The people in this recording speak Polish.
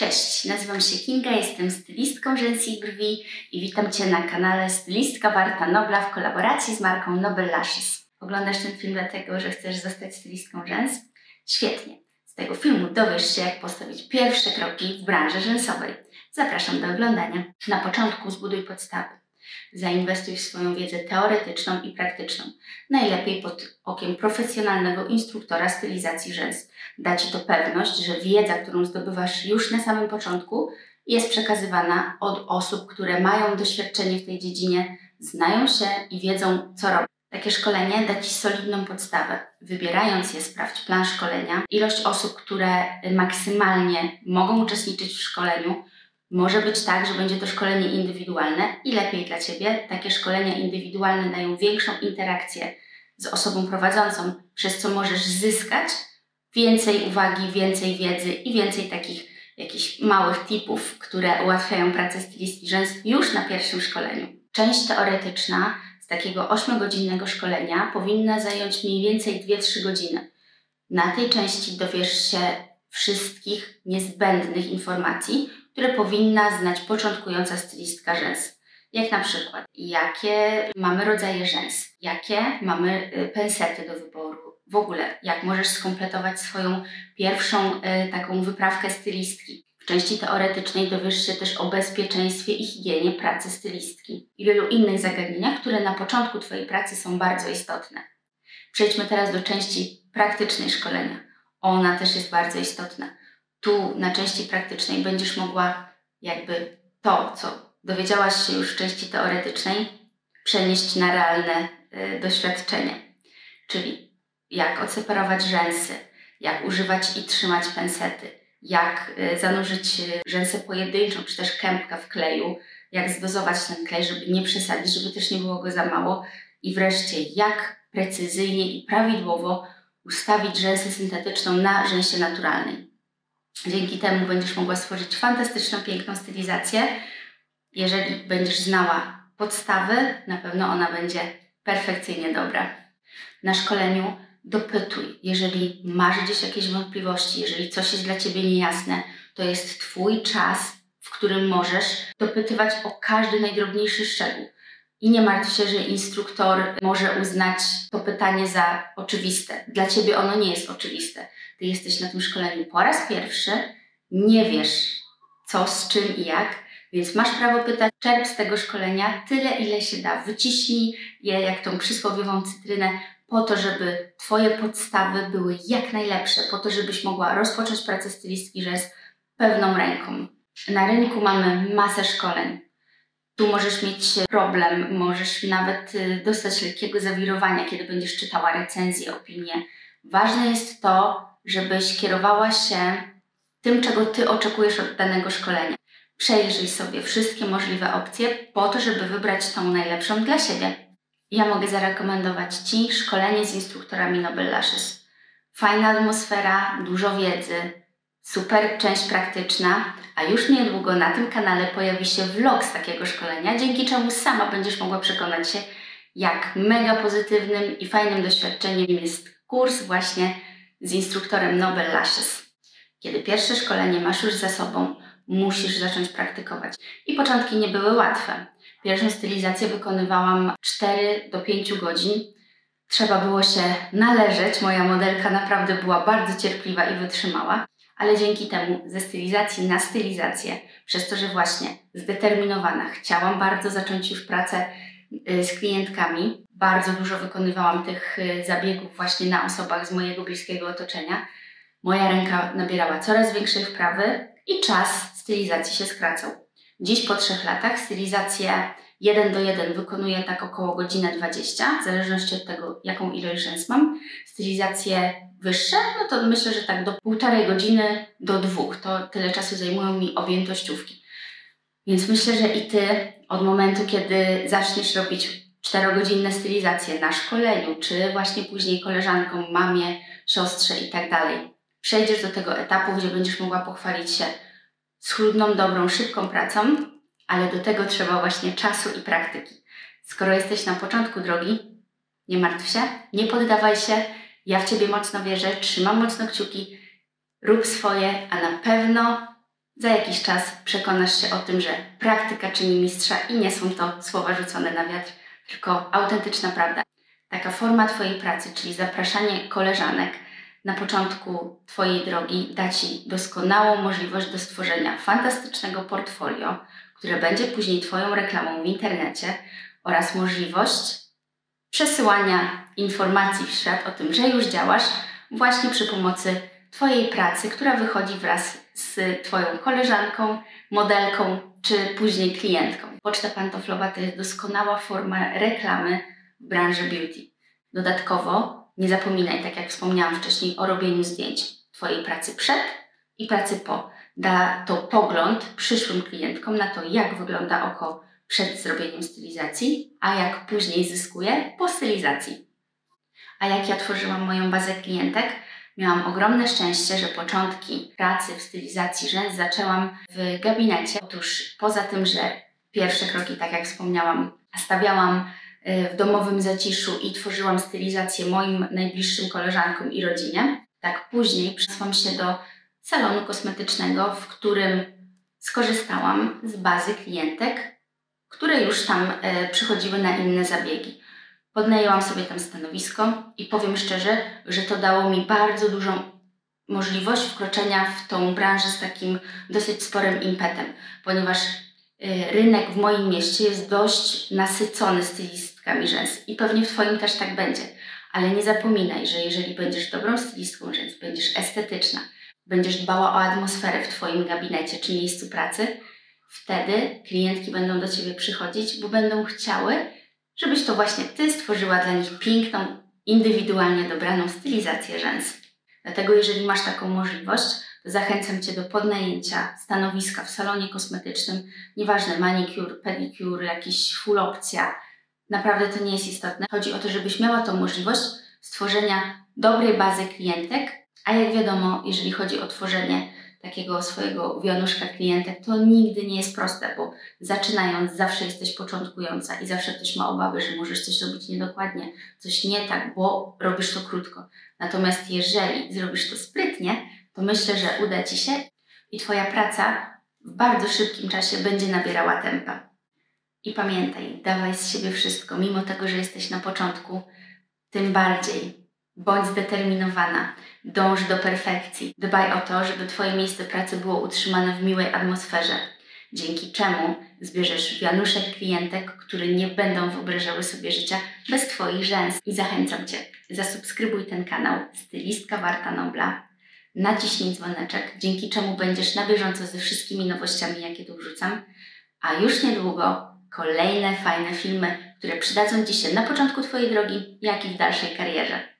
Cześć, nazywam się Kinga, jestem stylistką rzęs i brwi i witam Cię na kanale Stylistka Warta Nobla w kolaboracji z marką Nobel Lashes. Oglądasz ten film dlatego, że chcesz zostać stylistką rzęs? Świetnie. Z tego filmu dowiesz się, jak postawić pierwsze kroki w branży rzęsowej. Zapraszam do oglądania. Na początku zbuduj podstawy. Zainwestuj w swoją wiedzę teoretyczną i praktyczną. Najlepiej pod okiem profesjonalnego instruktora stylizacji rzęs. Da Ci to pewność, że wiedza, którą zdobywasz już na samym początku, jest przekazywana od osób, które mają doświadczenie w tej dziedzinie, znają się i wiedzą, co robią. Takie szkolenie da Ci solidną podstawę. Wybierając je, sprawdź plan szkolenia, ilość osób, które maksymalnie mogą uczestniczyć w szkoleniu, może być tak, że będzie to szkolenie indywidualne i lepiej dla Ciebie. Takie szkolenia indywidualne dają większą interakcję z osobą prowadzącą, przez co możesz zyskać więcej uwagi, więcej wiedzy i więcej takich jakichś małych tipów, które ułatwiają pracę stylistki rzęs już na pierwszym szkoleniu. Część teoretyczna z takiego 8-godzinnego szkolenia powinna zająć mniej więcej 2-3 godziny. Na tej części dowiesz się wszystkich niezbędnych informacji, które powinna znać początkująca stylistka rzęs. Jak na przykład, jakie mamy rodzaje rzęs, jakie mamy y, pensety do wyboru, w ogóle jak możesz skompletować swoją pierwszą y, taką wyprawkę stylistki. W części teoretycznej dowiesz się też o bezpieczeństwie i higienie pracy stylistki i wielu innych zagadnieniach, które na początku Twojej pracy są bardzo istotne. Przejdźmy teraz do części praktycznej szkolenia. Ona też jest bardzo istotna tu na części praktycznej będziesz mogła jakby to, co dowiedziałaś się już w części teoretycznej, przenieść na realne y, doświadczenie. Czyli jak odseparować rzęsy, jak używać i trzymać pensety, jak y, zanurzyć y, rzęsę pojedynczą, czy też kępkę w kleju, jak zdozować ten klej, żeby nie przesadzić, żeby też nie było go za mało i wreszcie jak precyzyjnie i prawidłowo ustawić rzęsę syntetyczną na rzęsie naturalnej. Dzięki temu będziesz mogła stworzyć fantastyczną, piękną stylizację. Jeżeli będziesz znała podstawy, na pewno ona będzie perfekcyjnie dobra. Na szkoleniu dopytuj. Jeżeli masz gdzieś jakieś wątpliwości, jeżeli coś jest dla Ciebie niejasne, to jest Twój czas, w którym możesz dopytywać o każdy najdrobniejszy szczegół. I nie martw się, że instruktor może uznać to pytanie za oczywiste. Dla Ciebie ono nie jest oczywiste. Ty jesteś na tym szkoleniu po raz pierwszy, nie wiesz co, z czym i jak, więc masz prawo pytać, czerp z tego szkolenia tyle, ile się da. Wyciśnij je jak tą przysłowiową cytrynę po to, żeby Twoje podstawy były jak najlepsze, po to, żebyś mogła rozpocząć pracę stylistki rzęs pewną ręką. Na rynku mamy masę szkoleń. Tu możesz mieć problem, możesz nawet y, dostać lekkiego zawirowania, kiedy będziesz czytała recenzje, opinie. Ważne jest to, żebyś kierowała się tym, czego Ty oczekujesz od danego szkolenia. Przejrzyj sobie wszystkie możliwe opcje po to, żeby wybrać tą najlepszą dla siebie. Ja mogę zarekomendować Ci szkolenie z instruktorami Nobel Lashes. Fajna atmosfera, dużo wiedzy, super część praktyczna, a już niedługo na tym kanale pojawi się vlog z takiego szkolenia, dzięki czemu sama będziesz mogła przekonać się, jak mega pozytywnym i fajnym doświadczeniem jest kurs właśnie z instruktorem Nobel Lashes. Kiedy pierwsze szkolenie masz już za sobą, musisz zacząć praktykować. I początki nie były łatwe. Pierwszą stylizację wykonywałam 4 do 5 godzin. Trzeba było się należeć. Moja modelka naprawdę była bardzo cierpliwa i wytrzymała, ale dzięki temu ze stylizacji na stylizację, przez to, że właśnie zdeterminowana, chciałam bardzo zacząć już pracę y, z klientkami, bardzo dużo wykonywałam tych y, zabiegów właśnie na osobach z mojego bliskiego otoczenia. Moja ręka nabierała coraz większej wprawy i czas stylizacji się skracał. Dziś po trzech latach stylizację 1 do 1 wykonuję tak około godzinę 20, w zależności od tego, jaką ilość rzęs mam. Stylizacje wyższe, no to myślę, że tak do półtorej godziny do dwóch. To tyle czasu zajmują mi objętościówki. Więc myślę, że i Ty od momentu, kiedy zaczniesz robić czterogodzinne stylizacje na szkoleniu, czy właśnie później koleżankom, mamie, siostrze i tak dalej. Przejdziesz do tego etapu, gdzie będziesz mogła pochwalić się schludną, dobrą, szybką pracą, ale do tego trzeba właśnie czasu i praktyki. Skoro jesteś na początku drogi, nie martw się, nie poddawaj się, ja w Ciebie mocno wierzę, trzymam mocno kciuki, rób swoje, a na pewno Za jakiś czas przekonasz się o tym, że praktyka czyni mistrza i nie są to słowa rzucone na wiatr, tylko autentyczna prawda. Taka forma Twojej pracy, czyli zapraszanie koleżanek na początku Twojej drogi, da Ci doskonałą możliwość do stworzenia fantastycznego portfolio, które będzie później Twoją reklamą w internecie oraz możliwość przesyłania informacji w świat o tym, że już działasz właśnie przy pomocy Twojej pracy, która wychodzi wraz z Twoją koleżanką, modelką czy później klientką. Poczta pantoflowa to jest doskonała forma reklamy w branży beauty. Dodatkowo nie zapominaj, tak jak wspomniałam wcześniej, o robieniu zdjęć Twojej pracy przed i pracy po. Da to pogląd przyszłym klientkom na to, jak wygląda oko przed zrobieniem stylizacji, a jak później zyskuje po stylizacji. A jak ja tworzyłam moją bazę klientek, miałam ogromne szczęście, że początki pracy w stylizacji rzęs zaczęłam w gabinecie. Otóż poza tym, że pierwsze kroki, tak jak wspomniałam, stawiałam y, w domowym zaciszu i tworzyłam stylizację moim najbliższym koleżankom i rodzinie, tak później przeszłam się do salonu kosmetycznego, w którym skorzystałam z bazy klientek, które już tam e, przychodziły na inne zabiegi. Podnajęłam sobie tam stanowisko i powiem szczerze, że to dało mi bardzo dużą możliwość wkroczenia w tą branżę z takim dosyć sporym impetem, ponieważ e, rynek w moim mieście jest dość nasycony stylistkami rzęs i pewnie w Twoim też tak będzie. Ale nie zapominaj, że jeżeli będziesz dobrą stylistką rzęs, będziesz estetyczna, będziesz dbała o atmosferę w Twoim gabinecie czy miejscu pracy, wtedy klientki będą do Ciebie przychodzić, bo będą chciały, żebyś to właśnie Ty stworzyła dla nich piękną, indywidualnie dobraną stylizację rzęs. Dlatego jeżeli masz taką możliwość, to zachęcam Cię do podnajęcia stanowiska w salonie kosmetycznym, nieważne manicure, pedicure, jakiś full opcja, naprawdę to nie jest istotne. Chodzi o to, żebyś miała tą możliwość stworzenia dobrej bazy klientek, a jak wiadomo, jeżeli chodzi o tworzenie takiego swojego wianuszka klientek, to nigdy nie jest proste, bo zaczynając zawsze jesteś początkująca i zawsze ktoś ma obawy, że możesz coś robić niedokładnie, coś nie tak, bo robisz to krótko. Natomiast jeżeli zrobisz to sprytnie, to myślę, że uda Ci się i Twoja praca w bardzo szybkim czasie będzie nabierała tempa. I pamiętaj, dawaj z siebie wszystko, mimo tego, że jesteś na początku, tym bardziej bądź zdeterminowana. Dąż do perfekcji. Dbaj o to, żeby Twoje miejsce pracy było utrzymane w miłej atmosferze, dzięki czemu zbierzesz wianuszek klientek, które nie będą wyobrażały sobie życia bez Twoich rzęs. I zachęcam Cię, zasubskrybuj ten kanał Stylistka Warta Nobla, naciśnij dzwoneczek, dzięki czemu będziesz na bieżąco ze wszystkimi nowościami, jakie tu wrzucam, a już niedługo kolejne fajne filmy, które przydadzą Ci się na początku Twojej drogi, jak i w dalszej karierze.